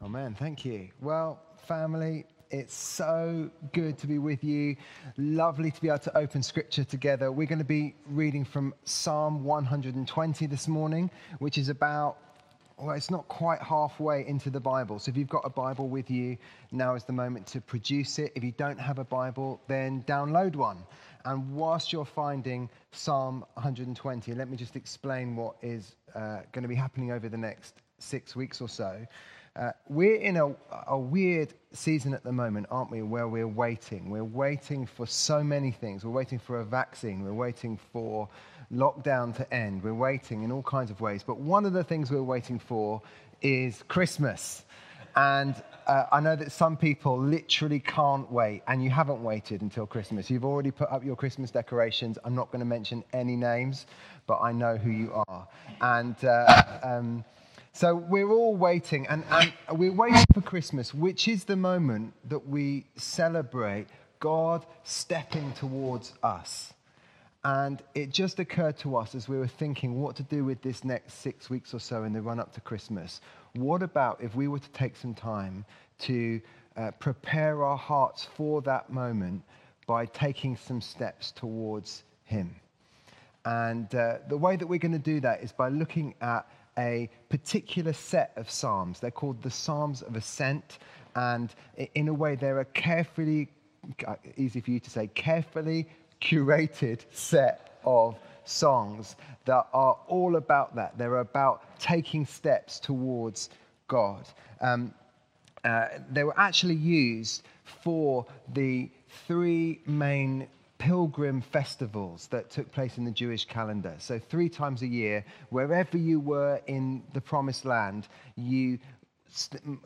Amen. Thank you. Well, family, it's so good to be with you. Lovely to be able to open scripture together. We're going to be reading from Psalm 120 this morning, which is about, well, it's not quite halfway into the Bible. So if you've got a Bible with you, now is the moment to produce it. If you don't have a Bible, then download one. And whilst you're finding Psalm 120, let me just explain what is uh, going to be happening over the next six weeks or so. Uh, we're in a, a, weird season at the moment, aren't we, where we're waiting. We're waiting for so many things. We're waiting for a vaccine. We're waiting for lockdown to end. We're waiting in all kinds of ways. But one of the things we're waiting for is Christmas. And uh, I know that some people literally can't wait, and you haven't waited until Christmas. You've already put up your Christmas decorations. I'm not going to mention any names, but I know who you are. And uh, um, so we're all waiting, and, and we're waiting for Christmas, which is the moment that we celebrate God stepping towards us. And it just occurred to us as we were thinking what to do with this next six weeks or so in the run up to Christmas. What about if we were to take some time to uh, prepare our hearts for that moment by taking some steps towards Him? And uh, the way that we're going to do that is by looking at a particular set of psalms. They're called the Psalms of Ascent, and in a way, they're a carefully, uh, easy for you to say, carefully curated set of songs that are all about that. They're about taking steps towards God. Um, uh, they were actually used for the three main pilgrim festivals that took place in the Jewish calendar. So, three times a year, wherever you were in the promised land, you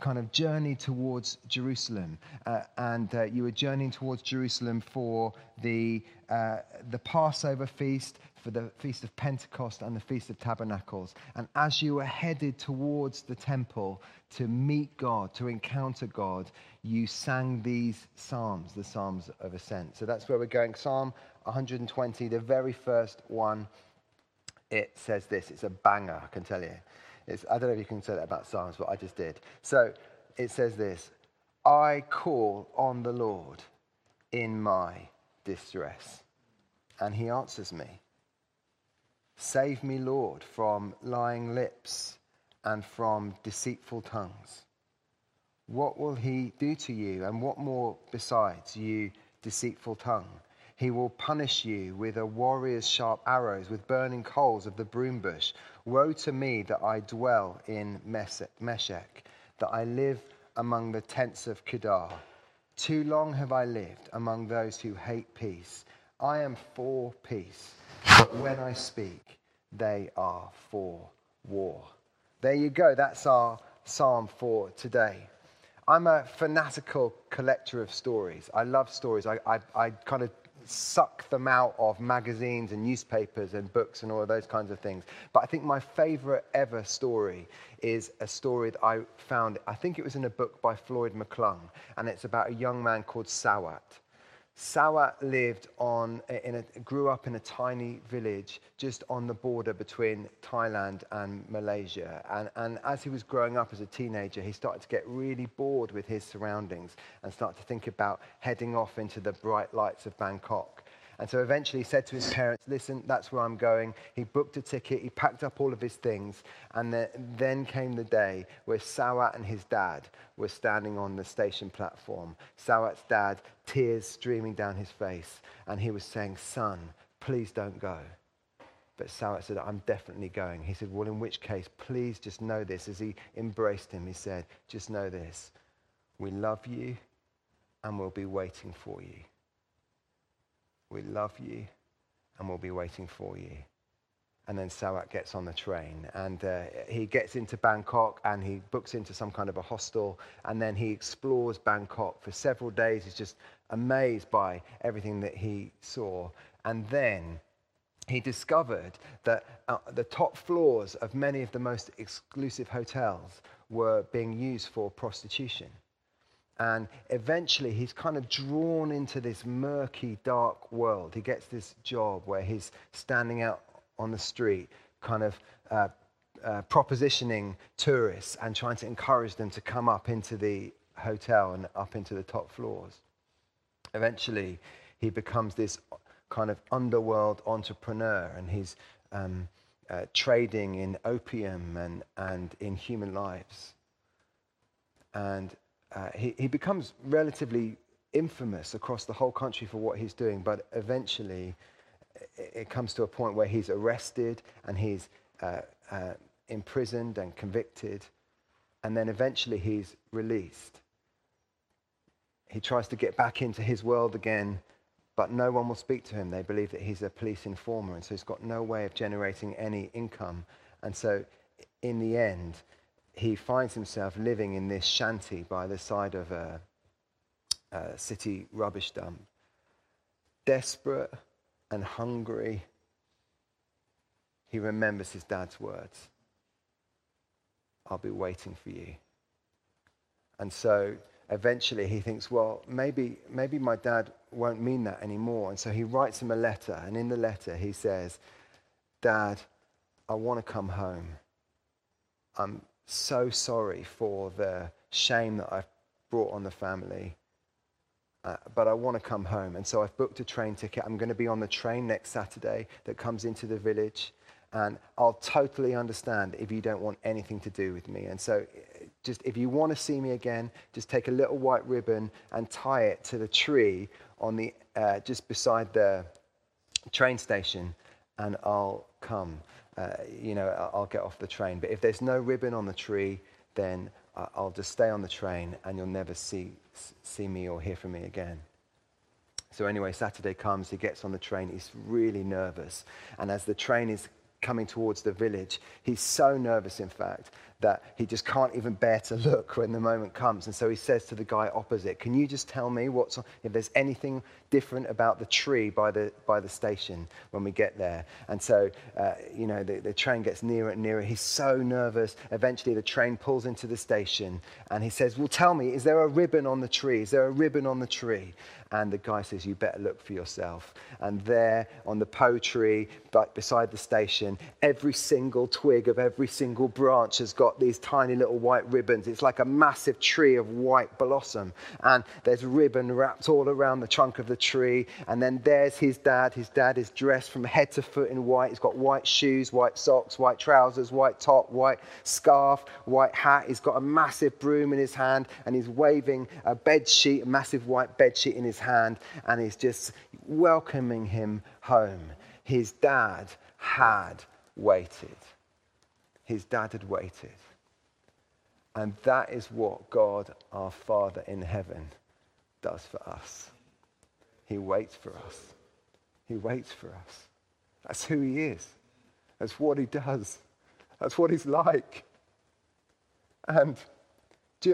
kind of journey towards Jerusalem, uh, and uh, you were journeying towards Jerusalem for the uh, the Passover feast, for the feast of Pentecost, and the feast of Tabernacles. And as you were headed towards the temple to meet God, to encounter God, you sang these psalms, the psalms of ascent. So that's where we're going. Psalm 120, the very first one. It says this. It's a banger, I can tell you. It's, I don't know if you can say that about Psalms, but I just did. So it says this I call on the Lord in my distress, and he answers me. Save me, Lord, from lying lips and from deceitful tongues. What will he do to you, and what more besides, you deceitful tongue? He will punish you with a warrior's sharp arrows, with burning coals of the broom bush. Woe to me that I dwell in Meshech, that I live among the tents of Kedar. Too long have I lived among those who hate peace. I am for peace, but when I speak, they are for war. There you go. That's our psalm for today. I'm a fanatical collector of stories. I love stories. I, I, I kind of suck them out of magazines and newspapers and books and all of those kinds of things. But I think my favorite ever story is a story that I found, I think it was in a book by Floyd McClung, and it's about a young man called Sawat. Sawat lived on, uh, in a, grew up in a tiny village just on the border between Thailand and Malaysia. And, and as he was growing up as a teenager, he started to get really bored with his surroundings and started to think about heading off into the bright lights of Bangkok. And so eventually he said to his parents, Listen, that's where I'm going. He booked a ticket, he packed up all of his things. And then came the day where Sawat and his dad were standing on the station platform. Sawat's dad, tears streaming down his face. And he was saying, Son, please don't go. But Sawat said, I'm definitely going. He said, Well, in which case, please just know this. As he embraced him, he said, Just know this. We love you and we'll be waiting for you. We love you and we'll be waiting for you. And then Sawat gets on the train and uh, he gets into Bangkok and he books into some kind of a hostel and then he explores Bangkok for several days. He's just amazed by everything that he saw. And then he discovered that uh, the top floors of many of the most exclusive hotels were being used for prostitution. And eventually, he's kind of drawn into this murky, dark world. He gets this job where he's standing out on the street, kind of uh, uh, propositioning tourists and trying to encourage them to come up into the hotel and up into the top floors. Eventually, he becomes this kind of underworld entrepreneur and he's um, uh, trading in opium and, and in human lives. And uh, he, he becomes relatively infamous across the whole country for what he's doing, but eventually it comes to a point where he's arrested and he's uh, uh, imprisoned and convicted, and then eventually he's released. He tries to get back into his world again, but no one will speak to him. They believe that he's a police informer, and so he's got no way of generating any income. And so, in the end, he finds himself living in this shanty by the side of a, a city rubbish dump, desperate and hungry. He remembers his dad's words I'll be waiting for you. And so eventually he thinks, well, maybe, maybe my dad won't mean that anymore. And so he writes him a letter. And in the letter, he says, Dad, I want to come home. I'm so sorry for the shame that I've brought on the family. Uh, but I want to come home. And so I've booked a train ticket. I'm going to be on the train next Saturday that comes into the village. And I'll totally understand if you don't want anything to do with me. And so, just if you want to see me again, just take a little white ribbon and tie it to the tree on the, uh, just beside the train station, and I'll come. Uh, you know, I'll get off the train. But if there's no ribbon on the tree, then I'll just stay on the train and you'll never see, see me or hear from me again. So, anyway, Saturday comes, he gets on the train, he's really nervous. And as the train is coming towards the village. He's so nervous, in fact, that he just can't even bear to look when the moment comes. And so he says to the guy opposite, Can you just tell me what's on, if there's anything different about the tree by the, by the station when we get there? And so, uh, you know, the, the train gets nearer and nearer. He's so nervous. Eventually, the train pulls into the station and he says, Well, tell me, is there a ribbon on the tree? Is there a ribbon on the tree? And the guy says, You better look for yourself. And there on the po tree, but beside the station, every single twig of every single branch has got these tiny little white ribbons. It's like a massive tree of white blossom. And there's ribbon wrapped all around the trunk of the tree. And then there's his dad. His dad is dressed from head to foot in white. He's got white shoes, white socks, white trousers, white top, white scarf, white hat. He's got a massive broom in his hand and he's waving a bed sheet, a massive white bed sheet in his hand. And he's just welcoming him home. His dad had waited. His dad had waited. And that is what God, our Father in heaven, does for us. He waits for us. He waits for us. That's who He is. That's what He does. That's what He's like. And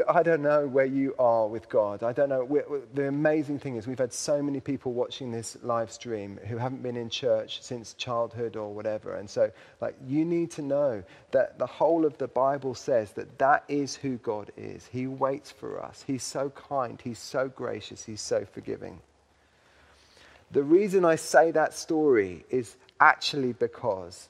I don't know where you are with God. I don't know. We're, the amazing thing is, we've had so many people watching this live stream who haven't been in church since childhood or whatever. And so, like, you need to know that the whole of the Bible says that that is who God is. He waits for us. He's so kind. He's so gracious. He's so forgiving. The reason I say that story is actually because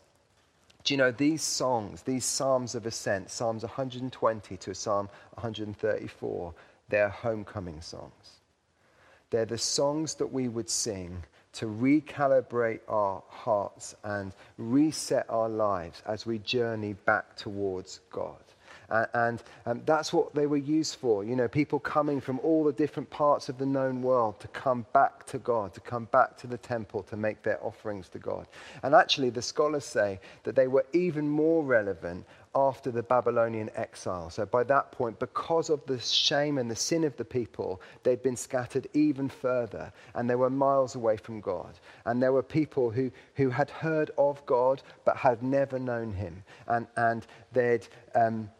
do you know these songs, these Psalms of Ascent, Psalms 120 to Psalm 134, they're homecoming songs. They're the songs that we would sing to recalibrate our hearts and reset our lives as we journey back towards God. And, and um, that's what they were used for. You know, people coming from all the different parts of the known world to come back to God, to come back to the temple to make their offerings to God. And actually, the scholars say that they were even more relevant after the Babylonian exile. So by that point, because of the shame and the sin of the people, they'd been scattered even further and they were miles away from God. And there were people who, who had heard of God but had never known him. And, and they'd. Um,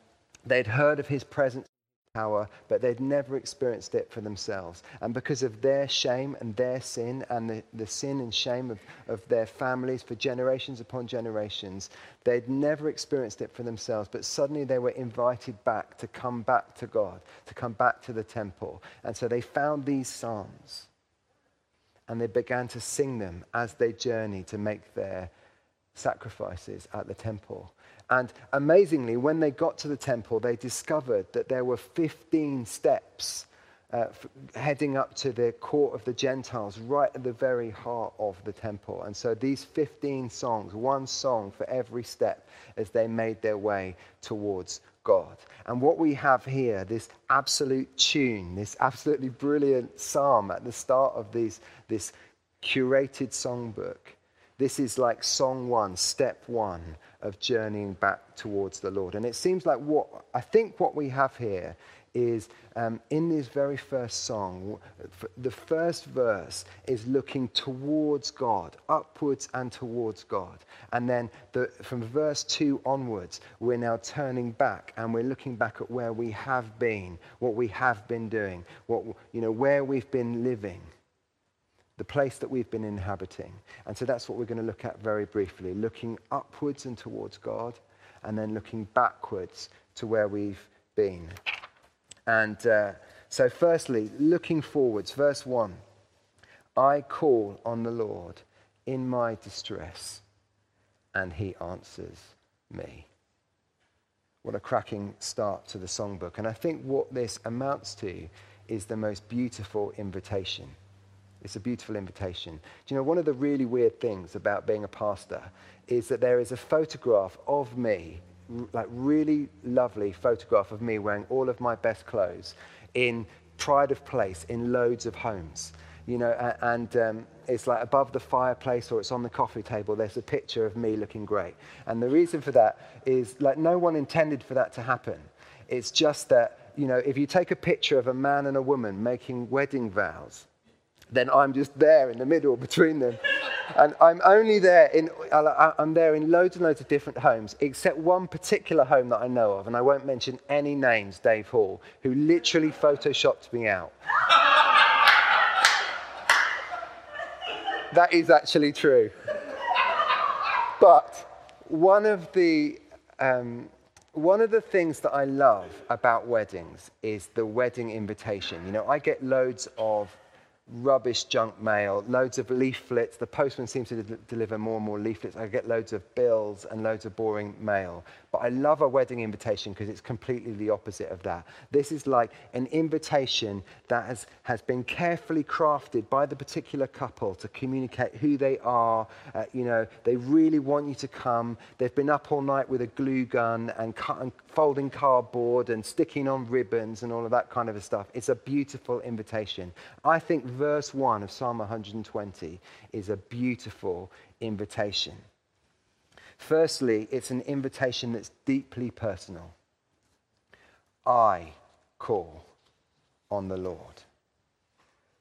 They'd heard of his presence and power, but they'd never experienced it for themselves. And because of their shame and their sin and the, the sin and shame of, of their families for generations upon generations, they'd never experienced it for themselves. But suddenly they were invited back to come back to God, to come back to the temple. And so they found these psalms and they began to sing them as they journeyed to make their sacrifices at the temple. And amazingly, when they got to the temple, they discovered that there were 15 steps uh, heading up to the court of the Gentiles, right at the very heart of the temple. And so these 15 songs, one song for every step as they made their way towards God. And what we have here, this absolute tune, this absolutely brilliant psalm at the start of these, this curated songbook, this is like song one, step one of journeying back towards the Lord. And it seems like what I think what we have here is um, in this very first song, the first verse is looking towards God, upwards and towards God. And then the, from verse 2 onwards, we're now turning back and we're looking back at where we have been, what we have been doing, what, you know, where we've been living. The place that we've been inhabiting. And so that's what we're going to look at very briefly looking upwards and towards God, and then looking backwards to where we've been. And uh, so, firstly, looking forwards, verse 1 I call on the Lord in my distress, and he answers me. What a cracking start to the songbook. And I think what this amounts to is the most beautiful invitation. It's a beautiful invitation. Do you know, one of the really weird things about being a pastor is that there is a photograph of me like really lovely photograph of me wearing all of my best clothes in pride of place in loads of homes. You know and um, it's like above the fireplace or it's on the coffee table there's a picture of me looking great. And the reason for that is like no one intended for that to happen. It's just that you know if you take a picture of a man and a woman making wedding vows then I'm just there in the middle between them. and I'm only there in, I'm there in loads and loads of different homes, except one particular home that I know of, and I won't mention any names, Dave Hall, who literally photoshopped me out. that is actually true. But one of the, um, one of the things that I love about weddings is the wedding invitation. You know, I get loads of rubbish junk mail, loads of leaflets. The postman seems to de- deliver more and more leaflets. I get loads of bills and loads of boring mail. But I love a wedding invitation because it's completely the opposite of that. This is like an invitation that has, has been carefully crafted by the particular couple to communicate who they are. Uh, you know, they really want you to come. They've been up all night with a glue gun and, cut, and folding cardboard and sticking on ribbons and all of that kind of stuff. It's a beautiful invitation. I think verse 1 of Psalm 120 is a beautiful invitation. Firstly, it's an invitation that's deeply personal. I call on the Lord.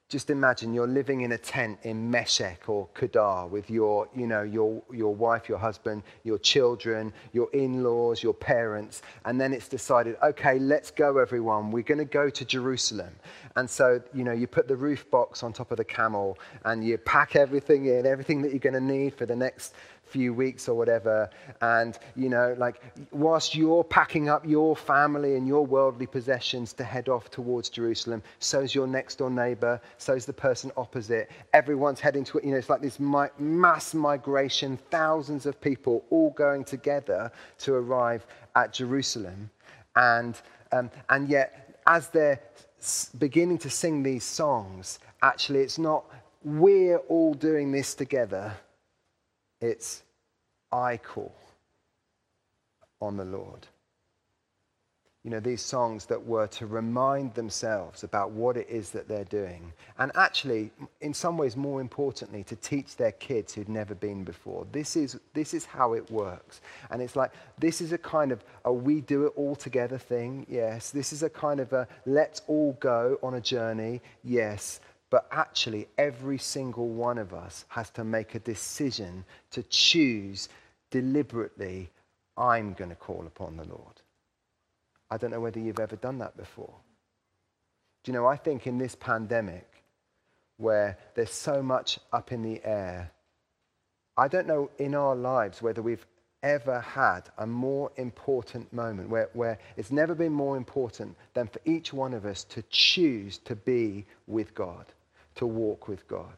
Just imagine you're living in a tent in Meshech or Kedar with your, you know, your, your wife, your husband, your children, your in-laws, your parents, and then it's decided, okay, let's go, everyone. We're going to go to Jerusalem. And so, you know, you put the roof box on top of the camel and you pack everything in, everything that you're going to need for the next few weeks or whatever. And, you know, like, whilst you're packing up your family and your worldly possessions to head off towards Jerusalem, so's your next door neighbor, so's the person opposite. Everyone's heading to it. You know, it's like this mi- mass migration, thousands of people all going together to arrive at Jerusalem. And, um, and yet, as they're beginning to sing these songs, actually, it's not we're all doing this together it's I call on the Lord. You know, these songs that were to remind themselves about what it is that they're doing. And actually, in some ways, more importantly, to teach their kids who'd never been before. This is, this is how it works. And it's like, this is a kind of a we do it all together thing. Yes. This is a kind of a let's all go on a journey. Yes. But actually, every single one of us has to make a decision to choose deliberately, I'm going to call upon the Lord. I don't know whether you've ever done that before. Do you know, I think in this pandemic, where there's so much up in the air, I don't know in our lives whether we've ever had a more important moment where, where it's never been more important than for each one of us to choose to be with God to walk with God.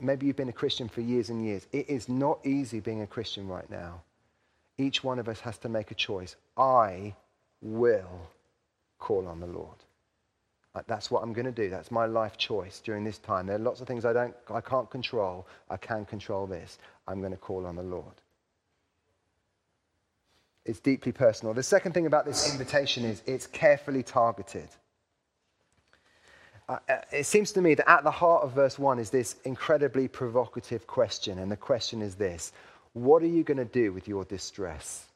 Maybe you've been a Christian for years and years. It is not easy being a Christian right now. Each one of us has to make a choice. I will call on the Lord. That's what I'm going to do. That's my life choice during this time. There are lots of things I, don't, I can't control. I can control this. I'm going to call on the Lord. It's deeply personal. The second thing about this invitation is it's carefully targeted. Uh, uh, it seems to me that at the heart of verse 1 is this incredibly provocative question. And the question is this What are you going to do with your distress?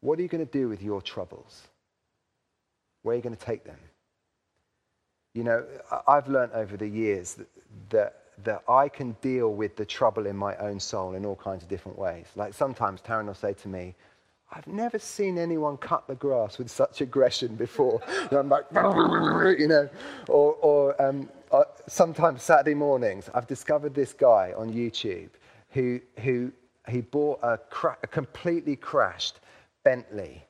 What are you going to do with your troubles? Where are you going to take them? You know, I've learned over the years that, that, that, I can deal with the trouble in my own soul in all kinds of different ways. Like sometimes Taryn will say to me, I've never seen anyone cut the grass with such aggression before. And I'm like, you know, or, or um, uh, sometimes Saturday mornings, I've discovered this guy on YouTube who, who he bought a, cra- a completely crashed Bentley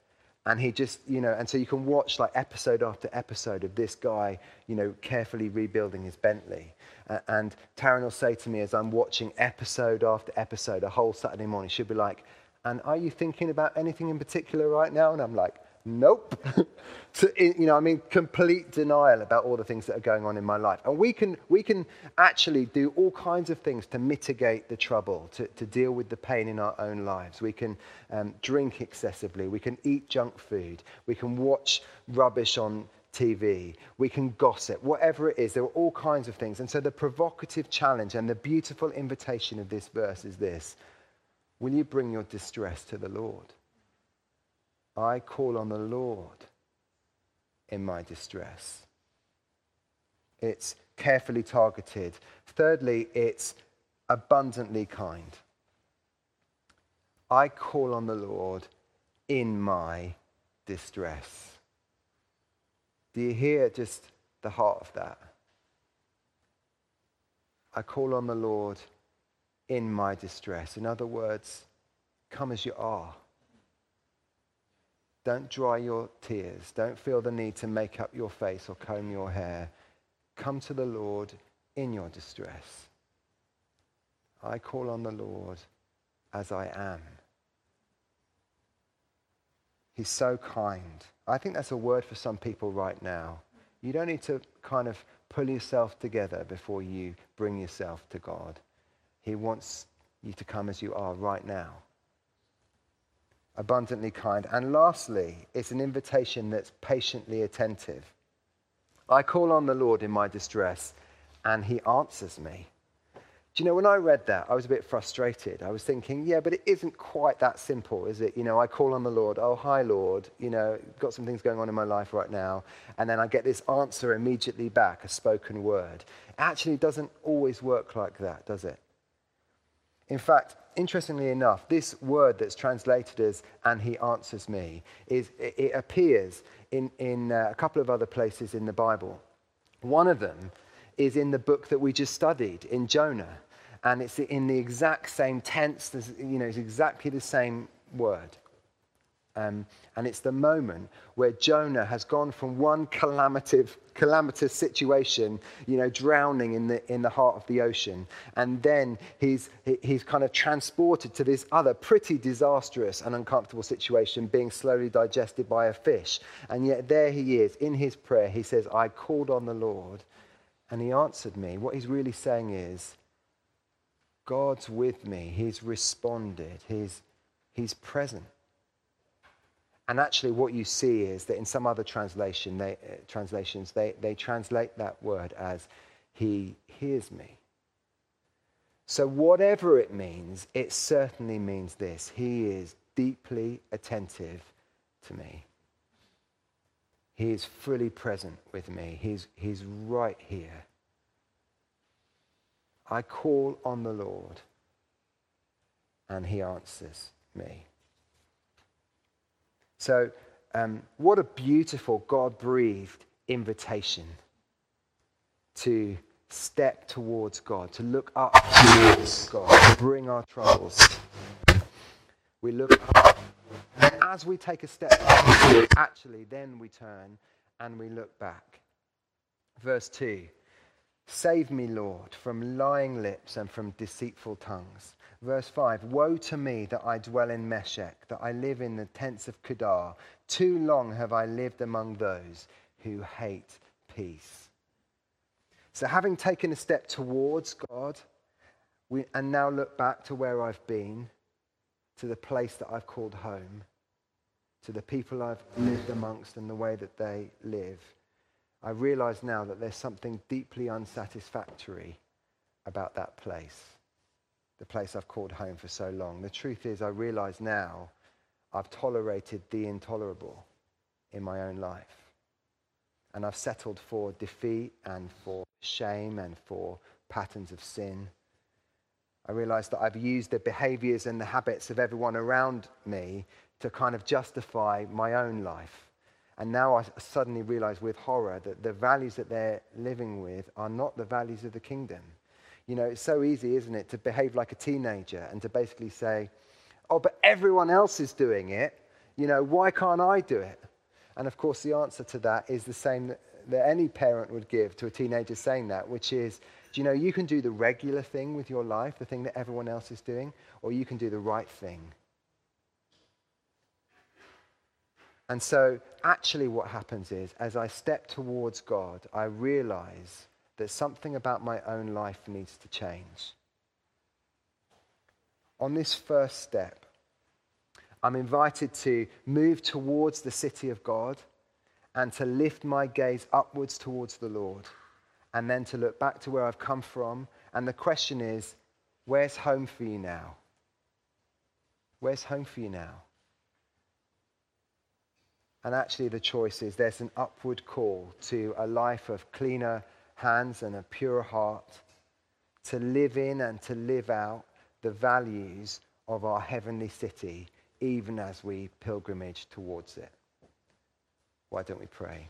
and he just you know and so you can watch like episode after episode of this guy you know carefully rebuilding his bentley uh, and taryn will say to me as i'm watching episode after episode a whole saturday morning she'll be like and are you thinking about anything in particular right now and i'm like nope. you know, I mean, complete denial about all the things that are going on in my life. And we can, we can actually do all kinds of things to mitigate the trouble, to, to deal with the pain in our own lives. We can um, drink excessively. We can eat junk food. We can watch rubbish on TV. We can gossip. Whatever it is, there are all kinds of things. And so the provocative challenge and the beautiful invitation of this verse is this Will you bring your distress to the Lord? I call on the Lord in my distress. It's carefully targeted. Thirdly, it's abundantly kind. I call on the Lord in my distress. Do you hear just the heart of that? I call on the Lord in my distress. In other words, come as you are. Don't dry your tears. Don't feel the need to make up your face or comb your hair. Come to the Lord in your distress. I call on the Lord as I am. He's so kind. I think that's a word for some people right now. You don't need to kind of pull yourself together before you bring yourself to God. He wants you to come as you are right now abundantly kind. And lastly, it's an invitation that's patiently attentive. I call on the Lord in my distress, and he answers me. Do you know, when I read that, I was a bit frustrated. I was thinking, yeah, but it isn't quite that simple, is it? You know, I call on the Lord, oh, hi, Lord, you know, got some things going on in my life right now. And then I get this answer immediately back, a spoken word. It actually doesn't always work like that, does it? In fact, interestingly enough, this word that's translated as, and he answers me, is, it appears in, in uh, a couple of other places in the Bible. One of them is in the book that we just studied, in Jonah. And it's in the exact same tense, you know, it's exactly the same word. Um, and it's the moment where Jonah has gone from one calamitous, calamitous situation, you know, drowning in the, in the heart of the ocean. And then he's, he's kind of transported to this other pretty disastrous and uncomfortable situation, being slowly digested by a fish. And yet there he is in his prayer. He says, I called on the Lord and he answered me. What he's really saying is, God's with me. He's responded. He's, he's present. And actually, what you see is that in some other translation, they, uh, translations, they, they translate that word as, He hears me. So, whatever it means, it certainly means this He is deeply attentive to me. He is fully present with me. He's, he's right here. I call on the Lord, and He answers me. So, um, what a beautiful God breathed invitation to step towards God, to look up towards God, to bring our troubles. We look up. And as we take a step actually, then we turn and we look back. Verse 2 Save me, Lord, from lying lips and from deceitful tongues. Verse 5 Woe to me that I dwell in Meshech, that I live in the tents of Kedar. Too long have I lived among those who hate peace. So, having taken a step towards God, we, and now look back to where I've been, to the place that I've called home, to the people I've lived amongst and the way that they live, I realize now that there's something deeply unsatisfactory about that place, the place I've called home for so long. The truth is, I realize now I've tolerated the intolerable in my own life. And I've settled for defeat and for shame and for patterns of sin. I realize that I've used the behaviors and the habits of everyone around me to kind of justify my own life. And now I suddenly realize with horror that the values that they're living with are not the values of the kingdom. You know, it's so easy, isn't it, to behave like a teenager and to basically say, oh, but everyone else is doing it. You know, why can't I do it? And of course, the answer to that is the same that, any parent would give to a teenager saying that, which is, do you know, you can do the regular thing with your life, the thing that everyone else is doing, or you can do the right thing And so, actually, what happens is, as I step towards God, I realize that something about my own life needs to change. On this first step, I'm invited to move towards the city of God and to lift my gaze upwards towards the Lord and then to look back to where I've come from. And the question is, where's home for you now? Where's home for you now? And actually, the choice is there's an upward call to a life of cleaner hands and a pure heart, to live in and to live out the values of our heavenly city, even as we pilgrimage towards it. Why don't we pray?